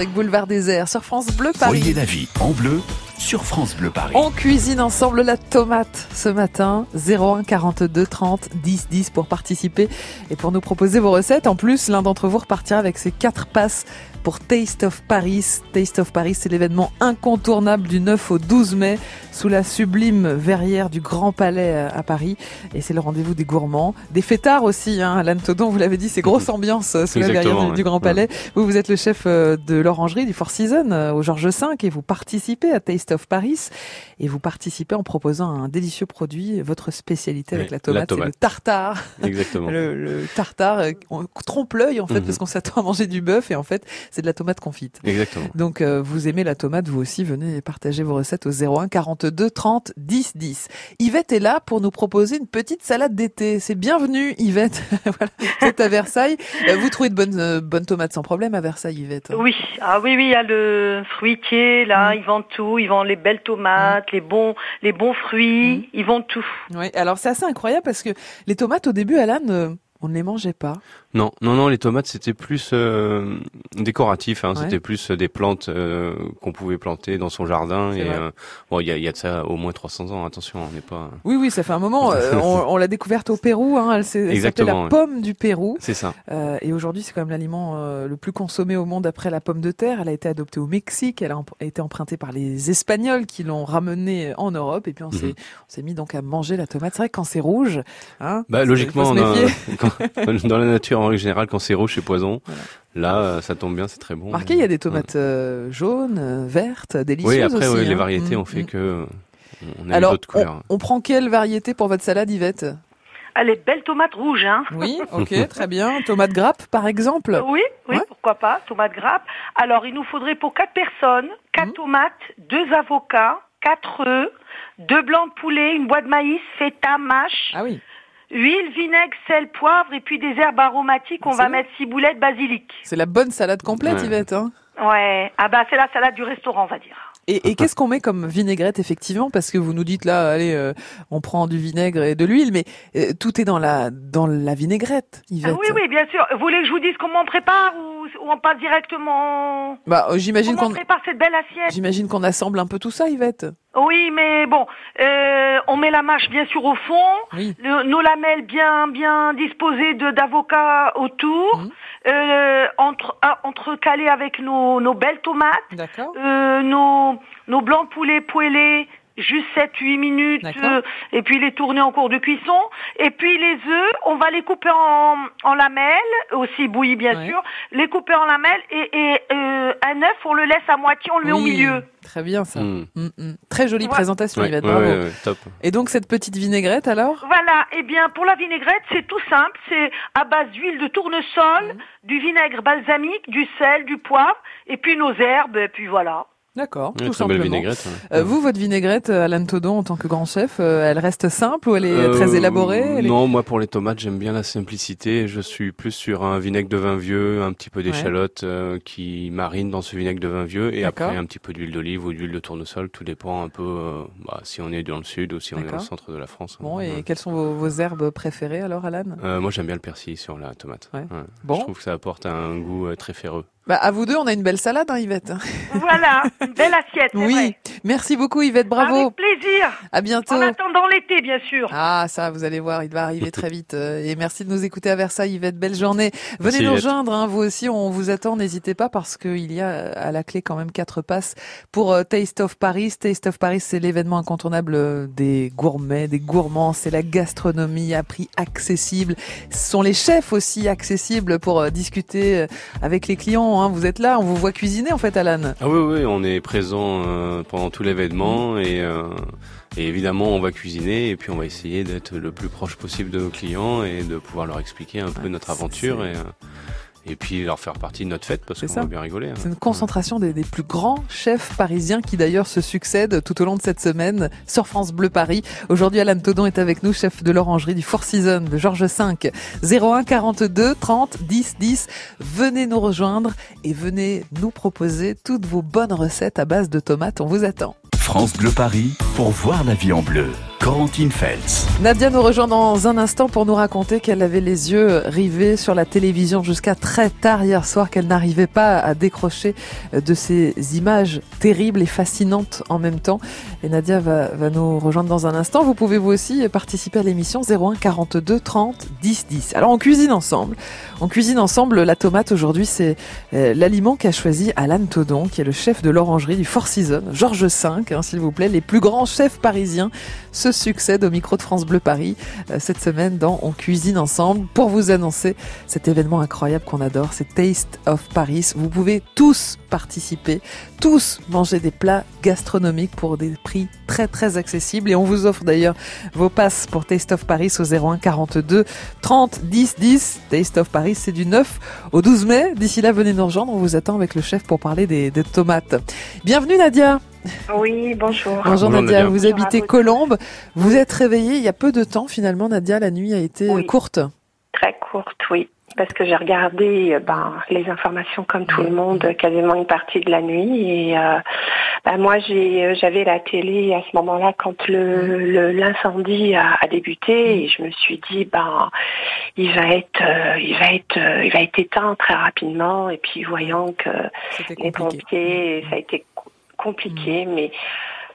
[SPEAKER 2] Avec Boulevard Désert sur France Bleu Paris.
[SPEAKER 1] Voyez la vie en bleu sur France Bleu Paris.
[SPEAKER 2] On cuisine ensemble la tomate ce matin. 01 42 30 10 10 pour participer et pour nous proposer vos recettes. En plus, l'un d'entre vous repartira avec ses quatre passes pour Taste of Paris. Taste of Paris, c'est l'événement incontournable du 9 au 12 mai sous la sublime verrière du Grand Palais euh, à Paris. Et c'est le rendez-vous des gourmands, des fêtards aussi. Hein. Alain Todon, vous l'avez dit, c'est grosse ambiance euh, sous la verrière du,
[SPEAKER 3] ouais.
[SPEAKER 2] Grand Palais. Vous, vous êtes le chef euh, de l'orangerie du Four Seasons au Georges V et vous participez à Taste of Paris et vous participez en proposant un délicieux produit, votre spécialité avec
[SPEAKER 3] Oui,
[SPEAKER 2] la
[SPEAKER 3] la
[SPEAKER 2] tomate, c'est le tartare.
[SPEAKER 3] Exactement.
[SPEAKER 2] le, le tartare, on trompe l'œil en fait
[SPEAKER 3] Mhm.
[SPEAKER 2] parce qu'on s'attend à manger du bœuf et en fait c'est de la tomate confite.
[SPEAKER 3] Exactement.
[SPEAKER 2] Donc euh, vous aimez la tomate, vous aussi venez partager vos recettes au 01 42 30 10 10. Yvette est là pour nous proposer une petite salade d'été. C'est bienvenu Yvette. voilà, vous êtes à Versailles. Euh, vous trouvez de bonnes euh, bonnes tomates sans problème à Versailles Yvette. hein?
[SPEAKER 10] Oui, ah oui, oui, il y a le fruitier, là, ils vendent tout, ils vendent les belles tomates, les bons, les bons fruits, ils vendent tout.
[SPEAKER 2] Oui, alors c'est assez incroyable parce que les tomates au début, Alan, euh, on ne les mangeait pas.
[SPEAKER 3] Non, non, non, les tomates c'était plus euh, décoratif. Hein,
[SPEAKER 2] Ouais.
[SPEAKER 3] C'était plus euh, des plantes euh, qu'on pouvait planter dans son jardin. Et euh, bon, il y a, il y a de ça au moins 300 ans. Attention, on n'est pas.
[SPEAKER 2] Oui, oui, ça fait un moment. On on l'a découverte au Pérou. Hein, elle s'appelait la
[SPEAKER 3] ouais.
[SPEAKER 2] pomme du Pérou.
[SPEAKER 3] C'est ça.
[SPEAKER 2] Et aujourd'hui, c'est quand même l'aliment le plus consommé au monde après la pomme de terre. Elle a été adoptée au Mexique. Elle a été empruntée par les Espagnols qui l'ont ramenée en Europe. Et puis on s'est
[SPEAKER 3] Mhm.
[SPEAKER 2] on s'est mis donc à manger la tomate. C'est vrai que quand c'est rouge, hein,
[SPEAKER 3] Bah, logiquement, on a- quand- dans la nature en règle générale, quand c'est rouge, c'est poison. Là, euh, ça tombe bien, c'est très bon.
[SPEAKER 2] Marqué, il y a des tomates euh, jaunes, euh, vertes, délicieuses
[SPEAKER 3] Oui, après,
[SPEAKER 2] aussi.
[SPEAKER 3] oui, les
[SPEAKER 2] hein.
[SPEAKER 3] variétés
[SPEAKER 2] Mm,
[SPEAKER 3] ont fait
[SPEAKER 2] mm.
[SPEAKER 3] que on a
[SPEAKER 2] Alors,
[SPEAKER 3] d'autres couleurs.
[SPEAKER 2] on, on prend quelle variété pour votre salade, Yvette?
[SPEAKER 10] Ah, les belles tomates rouges, hein.
[SPEAKER 2] Oui, ok, très bien. Tomate grappe, par exemple?
[SPEAKER 10] Oui, oui, pourquoi pas, tomates grappes. Alors, il nous faudrait pour quatre personnes, quatre
[SPEAKER 2] Mhm.
[SPEAKER 10] tomates, deux avocats, quatre œufs, deux blancs de poulet, une boîte de maïs, feta, mâche,
[SPEAKER 2] Ah oui.
[SPEAKER 10] Huile, vinaigre, sel, poivre, et puis des herbes aromatiques. On va
[SPEAKER 2] bon.
[SPEAKER 10] mettre ciboulette, basilic.
[SPEAKER 2] C'est la bonne salade complète,
[SPEAKER 3] Ouais.
[SPEAKER 2] Yvette. Hein?
[SPEAKER 10] Ouais, ah bah c'est la salade du restaurant, on va dire.
[SPEAKER 2] Et et qu'est-ce qu'on met comme vinaigrette, effectivement? Parce que vous nous dites là, allez, euh, on prend du vinaigre et de l'huile, mais euh, tout est dans la, dans la vinaigrette,
[SPEAKER 10] Ah
[SPEAKER 2] Yvette.
[SPEAKER 10] oui, oui, bien sûr. Vous voulez que je vous dise comment on prépare ou, ou on passe directement?
[SPEAKER 2] Bah, euh, j'imagine qu'on
[SPEAKER 10] on prépare cette belle assiette?
[SPEAKER 2] j'imagine qu'on assemble un peu tout ça, Yvette.
[SPEAKER 10] Oui, mais bon, euh, on met la mâche bien sûr au fond,
[SPEAKER 2] Oui.
[SPEAKER 10] le- nos lamelles bien bien disposées de d'avocats autour,
[SPEAKER 2] Mhm.
[SPEAKER 10] Euh, entre ah, entrecalées avec nos, nos belles tomates, euh, nos nos blancs de poulet poêlés juste 7-8 minutes euh, et puis les tourner en cours de cuisson et puis les œufs on va les couper en, en lamelles aussi bouillis bien
[SPEAKER 2] Ouais.
[SPEAKER 10] sûr les couper en lamelles et, et euh, un œuf on le laisse à moitié on le met au milieu
[SPEAKER 2] Très bien, ça.
[SPEAKER 3] Mm.
[SPEAKER 2] Mm, mm. Très jolie
[SPEAKER 10] Ouais.
[SPEAKER 2] présentation,
[SPEAKER 3] Ouais,
[SPEAKER 2] Yvette,
[SPEAKER 3] ouais,
[SPEAKER 2] bravo.
[SPEAKER 3] ouais, ouais, top.
[SPEAKER 2] Et donc, cette petite vinaigrette, alors?
[SPEAKER 10] Voilà, eh bien pour la vinaigrette, c'est tout simple, c'est à base d'huile de tournesol, du vinaigre balsamique, du sel, du poivre, et puis nos herbes, et puis voilà.
[SPEAKER 2] D'accord, tout simplement.
[SPEAKER 3] vinaigrette. ouais.
[SPEAKER 2] Euh, vous, votre vinaigrette, euh, Alain Todon, en tant que grand chef, euh, elle reste simple ou elle est
[SPEAKER 3] Euh,
[SPEAKER 2] très élaborée Elle est-
[SPEAKER 3] Non, moi pour les tomates, j'aime bien la simplicité. Je suis plus sur un vinaigre de vin vieux, un petit peu d'échalote qui marine dans ce vinaigre de vin vieux, et après un petit peu d'huile d'olive ou d'huile de tournesol. Tout dépend un peu bah, si on est dans le sud ou si on est dans le centre de la France.
[SPEAKER 2] Bon, et quelles sont vos, vos herbes préférées, alors, Alan
[SPEAKER 3] moi, j'aime bien le persil sur la tomate.
[SPEAKER 2] Bon.
[SPEAKER 3] Je trouve que ça apporte un goût très ferreux.
[SPEAKER 2] Bah, à vous deux, on a une belle salade, hein, Yvette.
[SPEAKER 10] Voilà, une belle assiette,
[SPEAKER 2] Oui.
[SPEAKER 10] vrai.
[SPEAKER 2] Merci beaucoup, Yvette. Bravo.
[SPEAKER 10] Avec plaisir.
[SPEAKER 2] À bientôt.
[SPEAKER 10] En attendant l'été, bien sûr.
[SPEAKER 2] Ah, ça, vous allez voir, il va arriver très vite. Euh, Et merci de nous écouter à Versailles, Yvette. Belle journée. Venez
[SPEAKER 3] Merci,
[SPEAKER 2] nous rejoindre, hein, vous aussi, on vous attend. N'hésitez pas parce qu'il y a euh, à la clé quand même quatre passes pour euh, Taste of Paris. Taste of Paris, c'est l'événement incontournable des gourmets, des gourmands. C'est la gastronomie à prix accessible. Ce sont les chefs aussi accessibles pour discuter avec les clients. Hein. Vous êtes là, on vous voit cuisiner en fait, Alan.
[SPEAKER 3] Ah oui, oui, on est présent euh, pendant tout l'événement et, euh, et évidemment on va cuisiner et puis on va essayer d'être le plus proche possible de nos clients et de pouvoir leur expliquer un peu notre
[SPEAKER 2] c'est-
[SPEAKER 3] aventure et, euh, et puis leur faire partie de notre fête parce
[SPEAKER 2] C'est
[SPEAKER 3] qu'on
[SPEAKER 2] ça.
[SPEAKER 3] va bien rigoler. hein.
[SPEAKER 2] C'est une concentration des, des plus grands chefs parisiens qui d'ailleurs se succèdent tout au long de cette semaine sur France Bleu Paris. Aujourd'hui, Alan Todon est avec nous, chef de l'orangerie du Four Seasons de Georges V. 01 42 30 10 10. Venez nous rejoindre et venez nous proposer toutes vos bonnes recettes à base de tomates. On vous attend.
[SPEAKER 1] France Bleu Paris pour voir la vie en bleu. Feltz.
[SPEAKER 2] Nadia nous rejoint dans un instant pour nous raconter qu'elle avait les yeux rivés sur la télévision jusqu'à très tard hier soir, qu'elle n'arrivait pas à décrocher de ces images terribles et fascinantes en même temps. Et Nadia va, va nous rejoindre dans un instant. Vous pouvez vous aussi participer à l'émission 01 42 30 10 10. Alors on cuisine ensemble. On cuisine ensemble la tomate aujourd'hui. C'est euh, l'aliment qu'a choisi Alan Todon, qui est le chef de l'orangerie du Four Seasons, Georges V, hein, s'il vous plaît. Les plus grands chefs parisiens se succèdent au micro de France Bleu Paris euh, cette semaine dans On cuisine ensemble pour vous annoncer cet événement incroyable qu'on adore, c'est Taste of Paris. Vous pouvez tous participer, tous manger des plats gastronomiques pour des prix très très accessibles et on vous offre d'ailleurs vos passes pour Taste of Paris au 01 42 30 10 10. Taste of Paris, c'est du 9 au 12 mai. D'ici là, venez nous rejoindre. On vous attend avec le chef pour parler des tomates. Bienvenue Nadia.
[SPEAKER 14] Oui, bonjour.
[SPEAKER 2] Bonjour,
[SPEAKER 3] Bonjour,
[SPEAKER 2] Nadia,
[SPEAKER 3] Nadia.
[SPEAKER 2] vous
[SPEAKER 14] Bonjour
[SPEAKER 2] habitez
[SPEAKER 14] vous.
[SPEAKER 2] Colombes. Vous êtes réveillée il y a peu de temps finalement, Nadia. La nuit a été
[SPEAKER 14] Oui.
[SPEAKER 2] courte.
[SPEAKER 14] Très courte, oui. parce que j'ai regardé euh, ben, les informations comme tout le monde euh, quasiment une partie de la nuit et euh, ben, moi euh, j'avais la télé à ce moment-là quand le le- l'incendie a, a débuté et je me suis dit ben il va être euh, il va être euh, il va être éteint très rapidement et puis voyant que les pompiers ça a été co- compliqué mais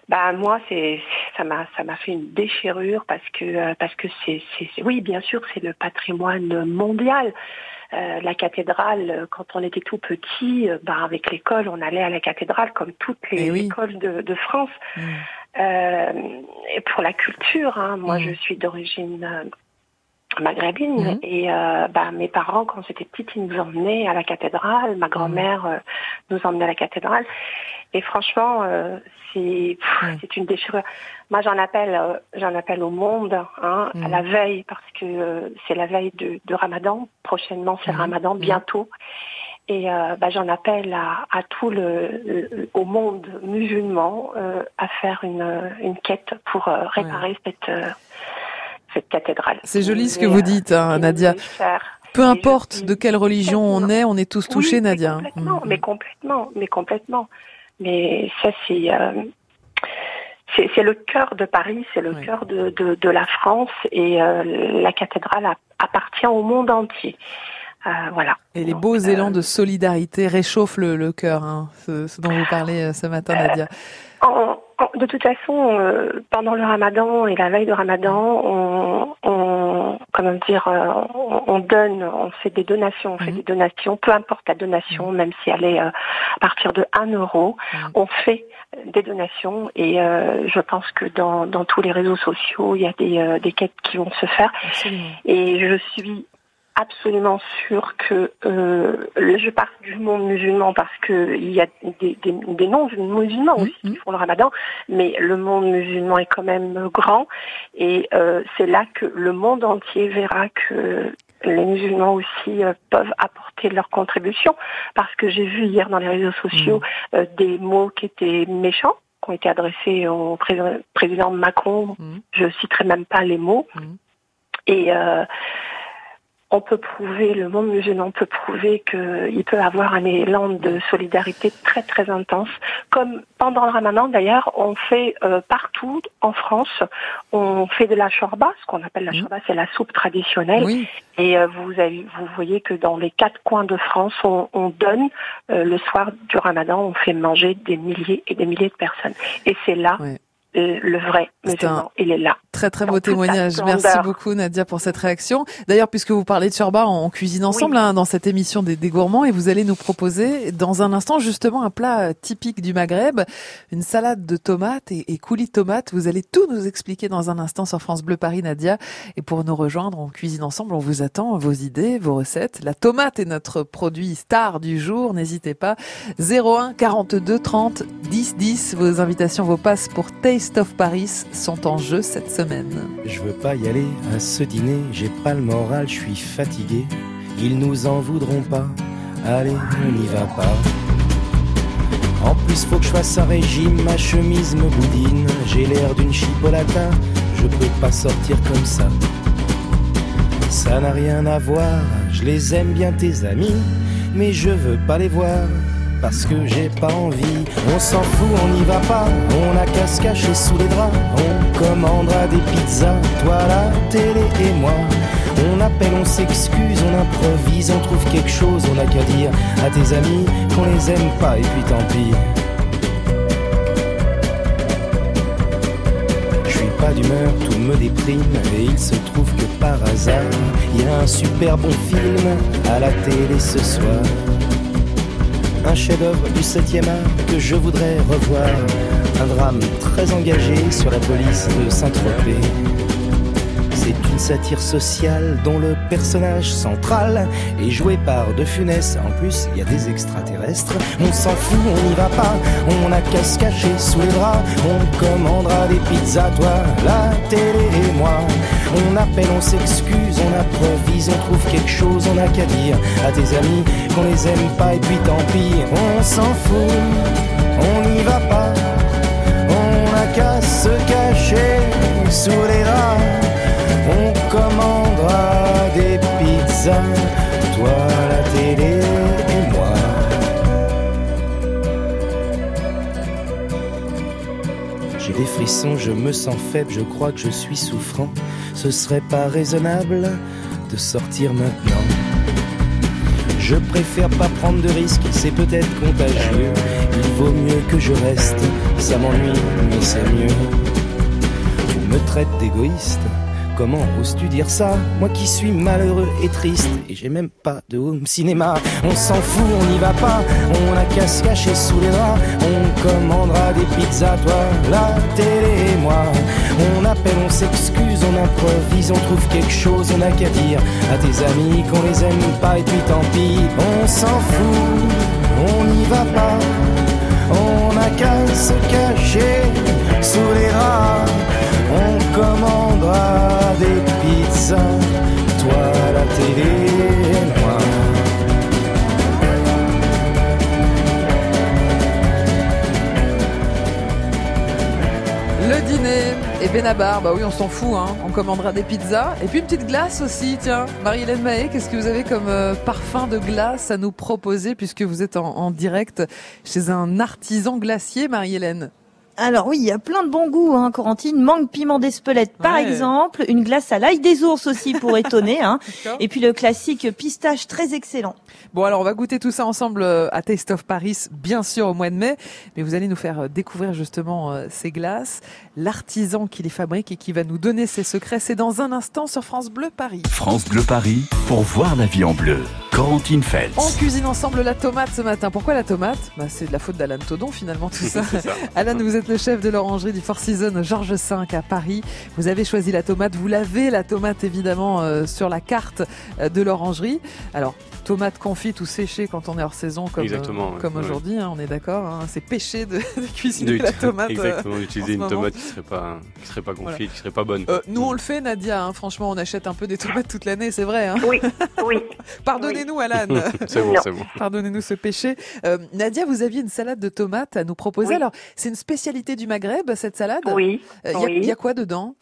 [SPEAKER 14] bah moi c'est ça m'a ça m'a fait une déchirure parce que euh, parce que c'est oui bien sûr c'est le patrimoine mondial. Euh, la cathédrale euh, quand on était tout petit bah avec l'école on allait à la cathédrale comme toutes les écoles de, de France. Euh, et pour la culture hein, moi je suis d'origine maghrébine. Et euh, bah, mes parents quand j'étais petite ils nous emmenaient à la cathédrale. Ma grand-mère euh, nous emmenait à la cathédrale. Et franchement euh, c'est une déchirure. Moi j'en appelle euh, j'en appelle au monde hein, à la veille parce que euh, c'est la veille de, de Ramadan. Prochainement c'est Ramadan bientôt. Et euh, bah, j'en appelle à, à tout le, le- au monde musulman euh, à faire une, une quête pour réparer cette euh, cette cathédrale.
[SPEAKER 2] C'est joli ce que vous
[SPEAKER 14] euh,
[SPEAKER 2] dites, hein, Nadia. Peu importe de quelle religion on est, on est tous touchés,
[SPEAKER 14] Oui, mais
[SPEAKER 2] Nadia.
[SPEAKER 14] Complètement, mais complètement, mais complètement. Mais ça, c'est euh, c'est le cœur de Paris, c'est le cœur de, de, de la France et euh, la cathédrale appartient au monde entier. Euh, voilà.
[SPEAKER 2] Et les beaux élans de solidarité réchauffent le, le cœur, hein, ce, ce dont vous parlez euh, ce matin, Nadia.
[SPEAKER 14] En- en- de toute façon, euh, pendant le Ramadan et la veille de Ramadan, on, on comment dire, euh, on, on donne, on fait des donations, on fait des donations, peu importe la donation, même si elle est euh, à partir de 1 euro, on fait des donations et euh, je pense que dans, dans tous les réseaux sociaux, il y a des, euh, des quêtes qui vont se faire. Et je suis absolument sûre que euh, je parle du monde musulman parce que il y a des, des, des non-musulmans aussi qui font le ramadan, mais le monde musulman est quand même grand et euh, c'est là que le monde entier verra que les musulmans aussi euh, peuvent apporter leur contribution. Parce que j'ai vu hier dans les réseaux sociaux euh, des mots qui étaient méchants qui ont été adressés au président, président Macron. Je citerai même pas les mots. Et euh, on peut prouver, le monde musulman peut prouver qu'il peut avoir un élan de solidarité très très intense. Comme pendant le ramadan d'ailleurs, on fait euh, partout en France, on fait de la shorba, ce qu'on appelle la shorba, c'est la soupe traditionnelle. Et euh, vous, avez, vous voyez que dans les quatre coins de France, on, on donne euh, le soir du ramadan, on fait manger des milliers et des milliers de personnes. Et c'est là euh, le vrai musulman, il est là.
[SPEAKER 2] Très très beau témoignage. Merci beaucoup Nadia pour cette réaction. D'ailleurs, puisque vous parlez de Shorba, on cuisine ensemble hein, dans cette émission des, des gourmands et vous allez nous proposer dans un instant justement un plat typique du Maghreb, une salade de tomates et, et coulis de tomates. Vous allez tout nous expliquer dans un instant sur France Bleu Paris, Nadia. Et pour nous rejoindre, on cuisine ensemble. On vous attend vos idées, vos recettes. La tomate est notre produit star du jour. N'hésitez pas. 01 42 30 10 10. Vos invitations, vos passes pour Taste of Paris sont en jeu cette semaine.
[SPEAKER 15] Je veux pas y aller à ce dîner, j'ai pas le moral, je suis fatigué. Ils nous en voudront pas. Allez, on n'y va pas. En plus, faut que je fasse un régime, ma chemise me boudine. J'ai l'air d'une chipolata, je peux pas sortir comme ça. Ça n'a rien à voir, je les aime bien tes amis, mais je veux pas les voir. Parce que j'ai pas envie, on s'en fout, on n'y va pas, on a qu'à se cacher sous les draps, on commandera des pizzas, toi la télé et moi. On appelle, on s'excuse, on improvise, on trouve quelque chose, on a qu'à dire à tes amis qu'on les aime pas et puis tant pis. D'humeur, tout me déprime et il se trouve que par hasard, il y a un super bon film à la télé ce soir. Un chef-d'œuvre du 7e art que je voudrais revoir. Un drame très engagé sur la police de Saint-Tropez. C'est une satire sociale dont le personnage central est joué par De Funès. En plus, il y a des extraterrestres. On s'en fout, on n'y va pas. On a qu'à se cacher sous les bras. On commandera des pizzas, toi, la télé et moi. On appelle, on s'excuse, on improvise, on trouve quelque chose, on a qu'à dire à tes amis qu'on les aime pas et puis tant pis. On s'en fout, on n'y va pas. On a qu'à se cacher sous les draps. On commandera des pizzas, des frissons, je me sens faible, je crois que je suis souffrant. Ce serait pas raisonnable de sortir maintenant. Je préfère pas prendre de risques, c'est peut-être contagieux. Il vaut mieux que je reste, ça m'ennuie, mais c'est mieux. Tu me traites d'égoïste, comment oses-tu dire ça? Moi qui suis malheureux et triste, et j'ai même pas de home cinéma. On s'en fout, on n'y va pas, on a qu'à se cacher sous les draps. On commandera des pizzas, toi, la télé et moi. On appelle, on s'excuse, on improvise, on trouve quelque chose, on a qu'à dire à tes amis qu'on les aime pas, et puis tant pis, on s'en fout, on n'y va pas. On n'a qu'à se cacher sous les rats. On commandera des pizzas, toi la télé.
[SPEAKER 2] Le dîner et Benabar, bah oui, on s'en fout, hein. On commandera des pizzas et puis une petite glace aussi, tiens. Marie-Hélène Mahé, qu'est-ce que vous avez comme euh, parfum de glace à nous proposer puisque vous êtes en direct chez un artisan glacier, Marie-Hélène?
[SPEAKER 4] Alors oui, il y a plein de bons goûts, hein, Corentine. Mangue piment d'Espelette, par
[SPEAKER 2] Ouais.
[SPEAKER 4] exemple. Une glace à l'ail des ours aussi pour étonner. Hein. Et puis le classique pistache très excellent.
[SPEAKER 2] Bon, alors on va goûter tout ça ensemble euh, à Taste of Paris, bien sûr au mois de mai, mais vous allez nous faire euh, découvrir justement euh, ces glaces, l'artisan qui les fabrique et qui va nous donner ses secrets. C'est dans un instant sur France Bleu Paris.
[SPEAKER 1] France Bleu Paris pour voir la vie en bleu. Corentine Feltz.
[SPEAKER 2] On cuisine ensemble la tomate ce matin. Pourquoi la tomate? Bah, C'est de la faute d'Alan Todon finalement tout ça.
[SPEAKER 3] Ça.
[SPEAKER 2] Alan, vous êtes le chef de l'orangerie du Four Seasons Georges V à Paris. Vous avez choisi la tomate. Vous l'avez la tomate évidemment euh, sur la carte euh, de l'orangerie. Alors tomate confite ou séchée quand on est hors saison comme,
[SPEAKER 3] Exactement,
[SPEAKER 2] euh, comme
[SPEAKER 3] Ouais.
[SPEAKER 2] aujourd'hui. hein, on est d'accord. hein. C'est péché de, de cuisiner
[SPEAKER 3] De-
[SPEAKER 2] la tomate. euh,
[SPEAKER 3] Exactement,
[SPEAKER 2] en
[SPEAKER 3] d'utiliser une
[SPEAKER 2] moment.
[SPEAKER 3] tomate qui serait pas, qui serait pas confite,
[SPEAKER 2] Voilà.
[SPEAKER 3] qui serait pas bonne.
[SPEAKER 2] Euh, nous on le fait Nadia, hein. franchement on achète un peu des tomates toute l'année, c'est vrai. Hein
[SPEAKER 14] Oui, oui.
[SPEAKER 2] Pardonnez-nous Alan.
[SPEAKER 3] c'est bon, c'est bon.
[SPEAKER 2] Pardonnez-nous ce péché. Euh, Nadia, vous aviez une salade de tomates à nous proposer.
[SPEAKER 14] Oui.
[SPEAKER 2] Alors, c'est une spécialité du Maghreb, cette salade?
[SPEAKER 14] Oui.
[SPEAKER 2] Il y,
[SPEAKER 14] oui.
[SPEAKER 2] y a quoi dedans?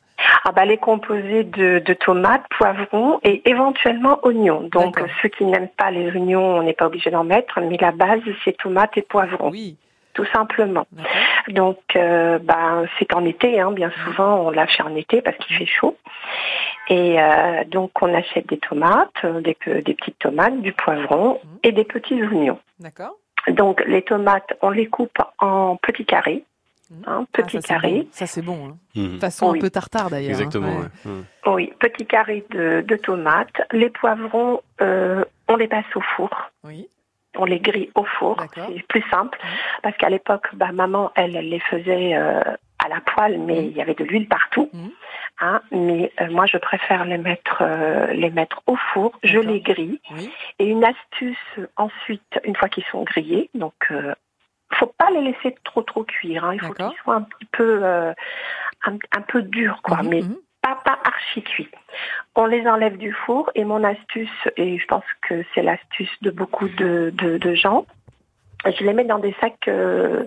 [SPEAKER 14] Ah bah, elle est composée de, de tomates, poivrons et éventuellement oignons. Donc ceux qui n'aiment pas les oignons, on n'est pas obligé d'en mettre, mais la base c'est tomates et poivrons,
[SPEAKER 2] Oui.
[SPEAKER 14] tout simplement. Donc euh, bah, c'est en été, hein, bien souvent on l'a fait en été parce qu'il fait chaud. Et euh, donc on achète des tomates, euh, des, pe- des petites tomates, du poivron
[SPEAKER 2] Mhm.
[SPEAKER 14] et des petits oignons.
[SPEAKER 2] D'accord.
[SPEAKER 14] Donc les tomates, on les coupe en petits carrés, Hein,
[SPEAKER 2] Ah,
[SPEAKER 14] petits
[SPEAKER 2] ça, c'est bon. Ça, c'est bon. hein.
[SPEAKER 3] Mhm.
[SPEAKER 2] Façon
[SPEAKER 14] Oui.
[SPEAKER 2] un peu tartare d'ailleurs. hein.
[SPEAKER 3] Exactement,
[SPEAKER 2] Ouais.
[SPEAKER 3] ouais. Mhm.
[SPEAKER 14] Oui, petits carrés de, de tomates. Les poivrons, euh, on les passe au four.
[SPEAKER 2] Oui.
[SPEAKER 14] On les grille au four.
[SPEAKER 2] D'accord.
[SPEAKER 14] C'est plus simple.
[SPEAKER 2] Mhm.
[SPEAKER 14] Parce qu'à l'époque, bah, maman, elle, elle les faisait euh, à la poêle, mais il y avait de l'huile partout. Hein, mais euh, moi, je préfère les mettre, euh, les mettre au four. Je les grille.
[SPEAKER 2] Oui.
[SPEAKER 14] Et une astuce ensuite, une fois qu'ils sont grillés, donc euh, faut pas les laisser trop trop cuire. Hein, il faut qu'ils soient un petit peu euh, un, un peu durs, quoi.
[SPEAKER 2] Mhm,
[SPEAKER 14] mais
[SPEAKER 2] mhm.
[SPEAKER 14] pas, pas archi cuit. On les enlève du four et mon astuce, et je pense que c'est l'astuce de beaucoup de, de, de gens, je les mets dans des sacs euh,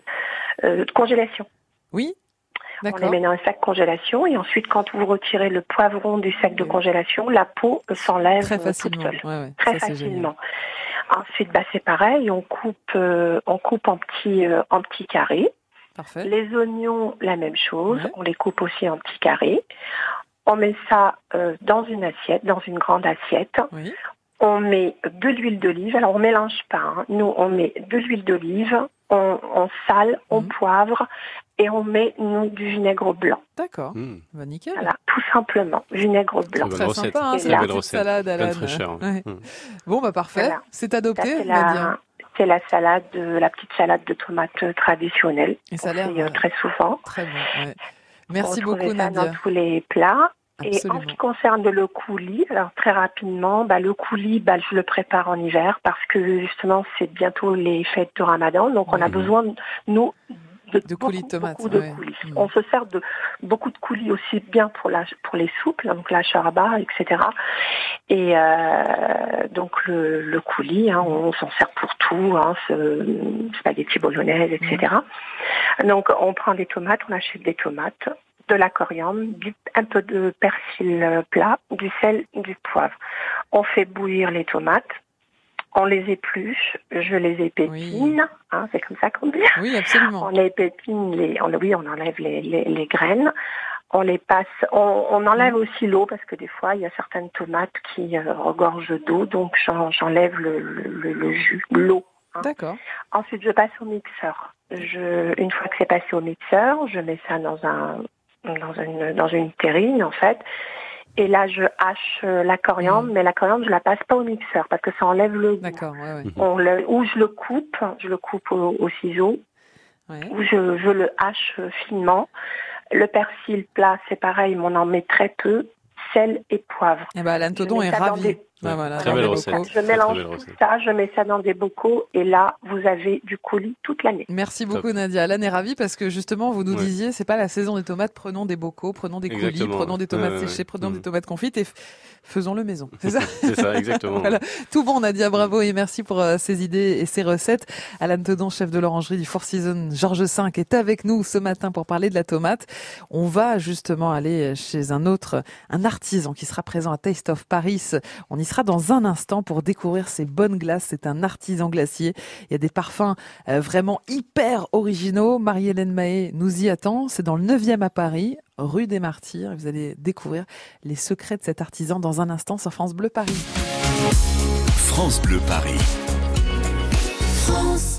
[SPEAKER 14] euh, de congélation.
[SPEAKER 2] Oui.
[SPEAKER 14] On les met dans un sac congélation et ensuite quand vous retirez le poivron du sac de congélation, la peau s'enlève
[SPEAKER 2] Très
[SPEAKER 14] toute seule.
[SPEAKER 2] Ouais, ouais.
[SPEAKER 14] Très
[SPEAKER 2] Ça,
[SPEAKER 14] facilement. Ensuite, bah, c'est pareil, on coupe, euh, on coupe en petits, euh, en petits carrés.
[SPEAKER 2] Parfait.
[SPEAKER 14] Les oignons, la même chose.
[SPEAKER 2] Ouais.
[SPEAKER 14] On les coupe aussi en petits carrés. On met ça euh, dans une assiette, dans une grande assiette.
[SPEAKER 2] Oui.
[SPEAKER 14] On met de l'huile d'olive. Alors on mélange pas. hein. Nous, on met de l'huile d'olive, on, on sale, on
[SPEAKER 2] Mhm.
[SPEAKER 14] poivre et on met nous du vinaigre blanc.
[SPEAKER 2] D'accord.
[SPEAKER 3] Mhm.
[SPEAKER 2] Bah, nickel.
[SPEAKER 14] Voilà, tout simplement, vinaigre blanc.
[SPEAKER 3] Très recette.
[SPEAKER 2] sympa, hein,
[SPEAKER 3] Très belle
[SPEAKER 2] petite
[SPEAKER 3] recette.
[SPEAKER 2] salade,
[SPEAKER 3] de fraîcheur.
[SPEAKER 2] Ouais.
[SPEAKER 3] Mhm.
[SPEAKER 2] Bon, bah parfait.
[SPEAKER 14] Voilà.
[SPEAKER 2] C'est adopté,
[SPEAKER 14] c'est
[SPEAKER 2] Nadia.
[SPEAKER 14] la, c'est la salade, de- la petite salade de tomates euh, traditionnelle.
[SPEAKER 2] Et ça a
[SPEAKER 14] On
[SPEAKER 2] l'air
[SPEAKER 14] euh, très souvent.
[SPEAKER 2] très bon. ouais. Merci
[SPEAKER 14] retrouvez
[SPEAKER 2] beaucoup,
[SPEAKER 14] ça
[SPEAKER 2] Nadia.
[SPEAKER 14] dans tous les plats. Et en ce qui concerne le coulis, alors très rapidement, bah, le coulis, bah, je le prépare en hiver parce que justement c'est bientôt les fêtes de Ramadan, donc on a
[SPEAKER 3] Mhm.
[SPEAKER 14] besoin nous de,
[SPEAKER 2] De coulis de tomates,
[SPEAKER 14] beaucoup de
[SPEAKER 2] ouais.
[SPEAKER 14] coulis.
[SPEAKER 2] Mhm.
[SPEAKER 14] On se sert de beaucoup de coulis aussi bien pour la pour les soupes, donc la charaba, etc. Et euh, donc le, le coulis, hein, on s'en sert pour tout, hein, ce- spaghetti bolognaise, etc. Donc on prend des tomates, on achète des tomates, de la coriandre, du, un peu de persil euh, plat, du sel, du poivre. On fait bouillir les tomates. On les épluche, je les épépine, hein, c'est comme ça qu'on dit.
[SPEAKER 2] Oui, absolument.
[SPEAKER 14] On les épépine, les, on, oui, on enlève les, les, les graines. On les passe, on, on enlève aussi l'eau parce que des fois il y a certaines tomates qui euh, regorgent d'eau, donc j'en- j'enlève le, le, le- le jus, l'eau. hein.
[SPEAKER 2] D'accord.
[SPEAKER 14] Ensuite, je passe au mixeur. Je, une fois que c'est passé au mixeur, je mets ça dans un, dans une, dans une terrine en fait. Et là, je hache euh, la coriandre, mais la coriandre, je la passe pas au mixeur parce que ça enlève le goût.
[SPEAKER 2] D'accord, ouais, ouais.
[SPEAKER 14] On le, ou je le coupe, je le coupe au, au ciseau, ou je, je le hache finement. Le persil plat, c'est pareil, mais on en met très peu. Sel et poivre.
[SPEAKER 2] Eh ben, Alain Todon
[SPEAKER 14] mets
[SPEAKER 2] est ravi.
[SPEAKER 14] des-
[SPEAKER 2] Ouais, voilà,
[SPEAKER 3] Très belle recette.
[SPEAKER 14] Je mélange tout
[SPEAKER 3] recette.
[SPEAKER 14] ça, je mets ça dans des bocaux et là, vous avez du coulis toute l'année.
[SPEAKER 2] Merci beaucoup Nadia. Alain est ravi parce que justement vous nous
[SPEAKER 3] Ouais.
[SPEAKER 2] disiez c'est pas la saison des tomates, prenons des bocaux, prenons des coulis,
[SPEAKER 3] Exactement.
[SPEAKER 2] prenons des tomates séchées, prenons
[SPEAKER 3] ouais.
[SPEAKER 2] des tomates confites et faisons-le maison. C'est ça
[SPEAKER 3] C'est ça, exactement.
[SPEAKER 2] Voilà. Tout bon Nadia, bravo et merci pour euh, ces idées et ces recettes. Alain Tedon, chef de l'orangerie du Four Seasons Georges V est avec nous ce matin pour parler de la tomate. On va justement aller chez un autre, un artisan qui sera présent à Taste of Paris. On y sera dans un instant pour découvrir ces bonnes glaces. C'est un artisan glacier. Il y a des parfums euh, vraiment hyper originaux. Marie-Hélène Mahé nous y attend. C'est dans le 9e à Paris, rue des Martyrs. Vous allez découvrir les secrets de cet artisan dans un instant sur France Bleu Paris.
[SPEAKER 1] France Bleu Paris.
[SPEAKER 11] France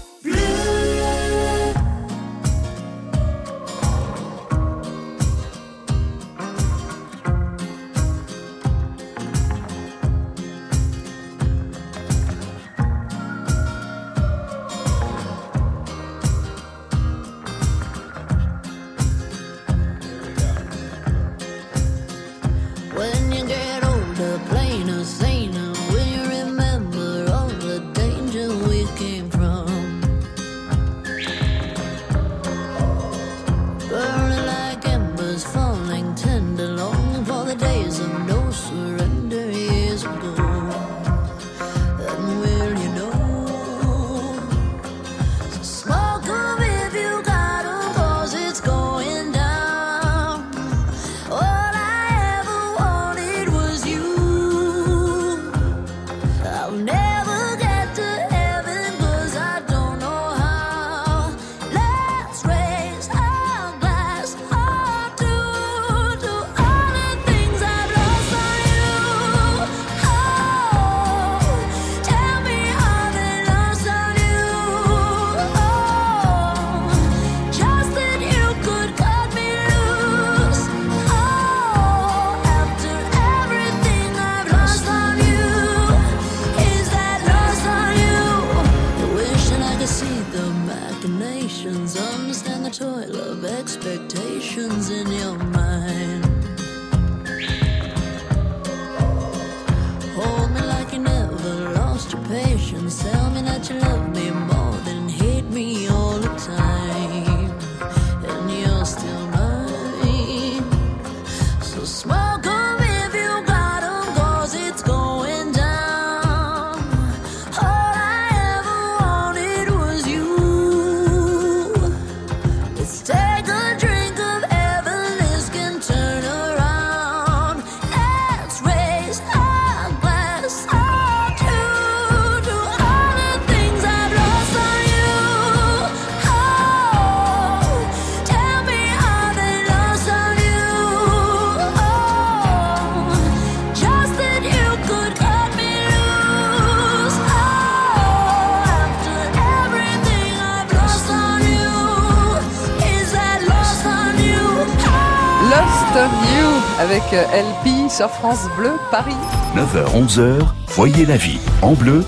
[SPEAKER 2] LP sur France Bleu Paris.
[SPEAKER 1] 9h-11h, voyez la vie en bleu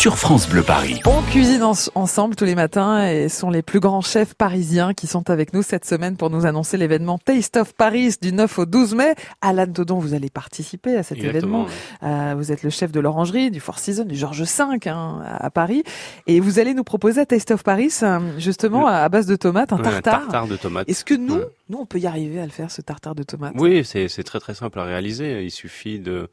[SPEAKER 1] sur France Bleu Paris.
[SPEAKER 2] On cuisine en- ensemble tous les matins et sont les plus grands chefs parisiens qui sont avec nous cette semaine pour nous annoncer l'événement Taste of Paris du 9 au 12 mai. Alain Todon, vous allez participer à cet
[SPEAKER 3] Exactement,
[SPEAKER 2] événement. Euh, vous êtes le chef de l'orangerie du Four Seasons du Georges V hein, à Paris et vous allez nous proposer à Taste of Paris euh, justement à base de tomates un
[SPEAKER 3] Ouais, un
[SPEAKER 2] tartare.
[SPEAKER 3] tartare de tomates.
[SPEAKER 2] Est-ce que nous,
[SPEAKER 3] Ouais.
[SPEAKER 2] nous on peut y arriver à le faire ce tartare de tomates?
[SPEAKER 3] Oui, c'est c'est très très simple à réaliser. Il suffit de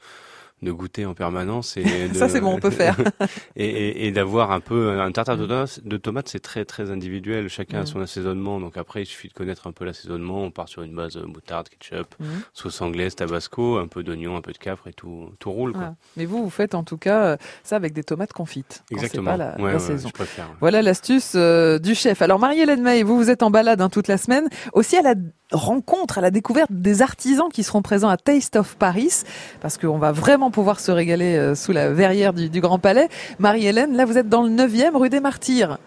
[SPEAKER 3] de goûter en permanence et de,
[SPEAKER 2] Ça, c'est bon, on peut faire.
[SPEAKER 3] et, et, et d'avoir un peu un tartare de tomates, de tomates, c'est très très individuel. Chacun a
[SPEAKER 2] Mm.
[SPEAKER 3] son assaisonnement. Donc après, il suffit de connaître un peu l'assaisonnement. On part sur une base euh, moutarde, ketchup,
[SPEAKER 2] Mm.
[SPEAKER 3] sauce anglaise, tabasco, un peu d'oignon, un peu de capre et tout tout roule. Quoi.
[SPEAKER 2] Mais vous, vous faites en tout cas euh, ça avec des tomates confites. quand
[SPEAKER 3] Exactement.
[SPEAKER 2] pas la,
[SPEAKER 3] Ouais,
[SPEAKER 2] la
[SPEAKER 3] ouais,
[SPEAKER 2] saison.
[SPEAKER 3] je préfère. ouais.
[SPEAKER 2] Voilà l'astuce euh, du chef. Alors Marie-Hélène May, vous vous êtes en balade hein, toute la semaine, aussi à la rencontre, à la découverte des artisans qui seront présents à Taste of Paris, parce qu'on va vraiment pouvoir se régaler euh, sous la verrière du, du Grand Palais. Marie-Hélène, là vous êtes dans le 9e rue des Martyrs.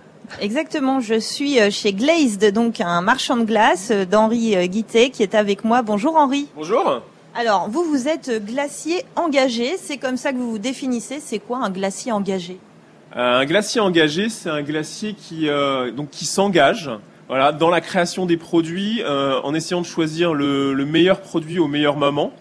[SPEAKER 4] Exactement, je suis euh, chez Glazed, donc un marchand de glace euh, d'Henri Guittet qui est avec moi. Bonjour Henri.
[SPEAKER 16] Bonjour.
[SPEAKER 4] Alors, vous, vous êtes glacier engagé, c'est comme ça que vous vous définissez. C'est quoi un glacier engagé?
[SPEAKER 16] Euh, Un glacier engagé, c'est un glacier qui euh, donc qui s'engage. Voilà, dans la création des produits, euh, en essayant de choisir le, le meilleur produit au meilleur moment,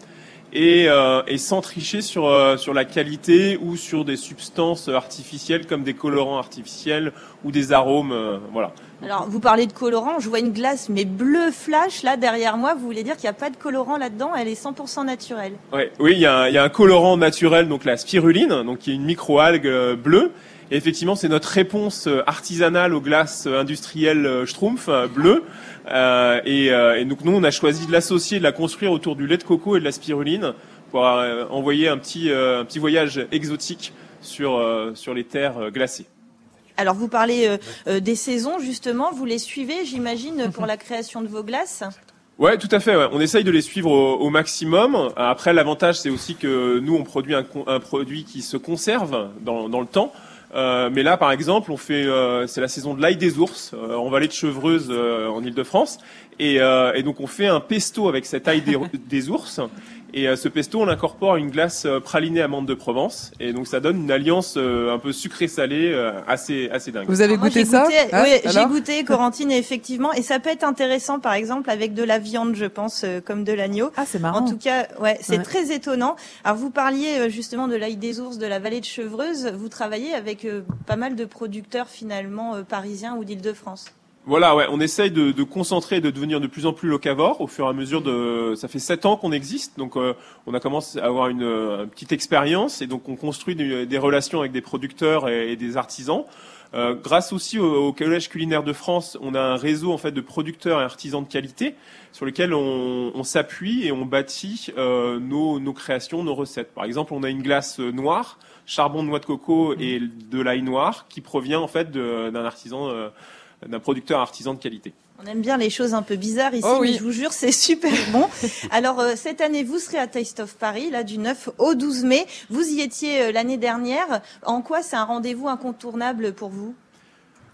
[SPEAKER 16] et, euh, et sans tricher sur euh, sur la qualité ou sur des substances artificielles comme des colorants artificiels ou des arômes. euh, voilà.
[SPEAKER 4] Alors, vous parlez de colorant, je vois une glace mais bleu flash là derrière moi. Vous voulez dire qu'il n'y a pas de colorant là-dedans Elle est 100% naturelle.
[SPEAKER 16] Ouais, oui, il y, a un- il y a un colorant naturel, donc la spiruline, donc qui est une microalgue euh, bleue. Et effectivement, c'est notre réponse euh, artisanale aux glaces euh, industrielles euh, Schtroumpf euh, bleues. Euh, et, euh, et donc nous, on a choisi de l'associer, de la construire autour du lait de coco et de la spiruline pour euh, envoyer un petit, euh, un petit voyage exotique sur, euh, sur les terres euh, glacées.
[SPEAKER 4] Alors, vous parlez euh, euh, des saisons justement. Vous les suivez, j'imagine, pour la création de vos glaces?
[SPEAKER 16] Ouais, tout à fait. ouais. On essaye de les suivre au, au maximum. Après, l'avantage, c'est aussi que nous, on produit un, un produit qui se conserve dans, dans le temps. Euh, mais là, par exemple, on fait, euh, c'est la saison de l'ail des ours euh, en vallée de Chevreuse euh, en Île-de-France, et, euh, et donc on fait un pesto avec cet ail des, des ours. Et euh, ce pesto, on l'incorpore à une glace euh, pralinée amande de Provence, et donc ça donne une alliance euh, un peu sucré-salé euh, assez assez dingue.
[SPEAKER 2] Vous avez goûté ça
[SPEAKER 4] goûté,
[SPEAKER 2] Hein,
[SPEAKER 4] oui, j'ai goûté, Corentine, effectivement, et ça peut être intéressant, par exemple, avec de la viande, je pense, euh, comme de l'agneau.
[SPEAKER 2] Ah, c'est marrant.
[SPEAKER 4] En tout cas, ouais, c'est
[SPEAKER 2] Ouais.
[SPEAKER 4] très étonnant. Alors, vous parliez euh, justement de l'ail des ours, de la vallée de Chevreuse. Vous travaillez avec euh, pas mal de producteurs finalement euh, parisiens ou d'Île-de-France.
[SPEAKER 16] Voilà, ouais, on essaye de, de concentrer de devenir de plus en plus locavore au fur et à mesure de. Ça fait sept ans qu'on existe, donc euh, on a commencé à avoir une, euh, petite expérience et donc on construit des, des relations avec des producteurs et, des artisans. Euh, grâce aussi au, au Collège culinaire de France, on a un réseau en fait de producteurs et artisans de qualité sur lesquels on, on s'appuie et on bâtit euh, nos, nos créations, nos recettes. Par exemple, on a une glace euh, noire, charbon de noix de coco et de l'ail noir qui provient en fait d'un artisan, euh, d'un producteur artisan de qualité.
[SPEAKER 4] On aime bien les choses un peu bizarres ici,
[SPEAKER 2] Oh oui.
[SPEAKER 4] mais je vous jure, c'est super bon. Alors, euh, cette année, vous serez à Taste of Paris, là, du 9 au 12 mai. Vous y étiez euh, l'année dernière. En quoi c'est un rendez-vous incontournable pour vous?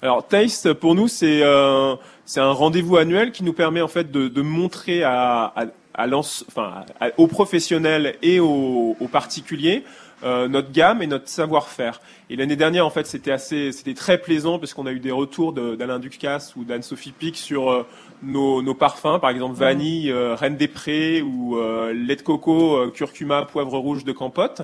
[SPEAKER 16] Alors Taste pour nous c'est euh, c'est un rendez-vous annuel qui nous permet en fait de, de montrer à, à, à l'ense- enfin, à- aux professionnels et aux, aux particuliers euh, notre gamme et notre savoir-faire. Et l'année dernière en fait c'était assez c'était très plaisant parce qu'on a eu des retours de- d'Alain Ducasse ou d'Anne-Sophie Pic sur euh, nos, nos parfums par exemple vanille euh, Reine des Prés ou euh, lait de coco euh, curcuma poivre rouge de Campote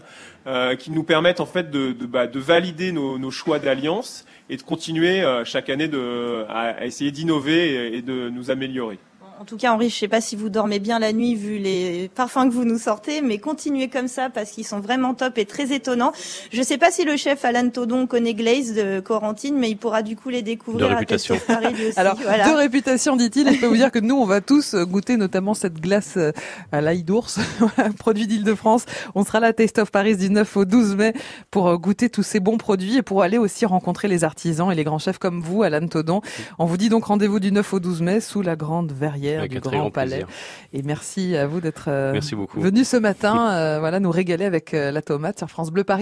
[SPEAKER 16] euh, qui nous permettent en fait de, de, bah, de valider nos, nos choix d'alliance et de continuer euh, chaque année de, à, à essayer d'innover et, et de nous améliorer.
[SPEAKER 4] En tout cas, Henri, je sais pas si vous dormez bien la nuit vu les parfums que vous nous sortez, mais continuez comme ça parce qu'ils sont vraiment top et très étonnants. Je sais pas si le chef Alan Todon connaît Glaze de Corentine, mais il pourra du coup les découvrir
[SPEAKER 3] De
[SPEAKER 4] à
[SPEAKER 3] réputation.
[SPEAKER 4] Paris aussi.
[SPEAKER 2] Alors,
[SPEAKER 4] Voilà.
[SPEAKER 2] de réputation, dit-il. Et je peux vous dire que nous, on va tous goûter notamment cette glace euh, à l'ail d'ours, produit d'Île-de-France. On sera là à Taste of Paris du 9 au 12 mai pour euh, goûter tous ces bons produits et pour aller aussi rencontrer les artisans et les grands chefs comme vous, Alan Todon. On vous dit donc rendez-vous du 9 au 12 mai sous la grande verrière
[SPEAKER 3] Avec
[SPEAKER 2] du Grand
[SPEAKER 3] grand
[SPEAKER 2] Palais.
[SPEAKER 3] plaisir.
[SPEAKER 2] Et merci à vous d'être euh, venu ce matin, euh, voilà, nous régaler avec euh, la tomate sur France Bleu Paris.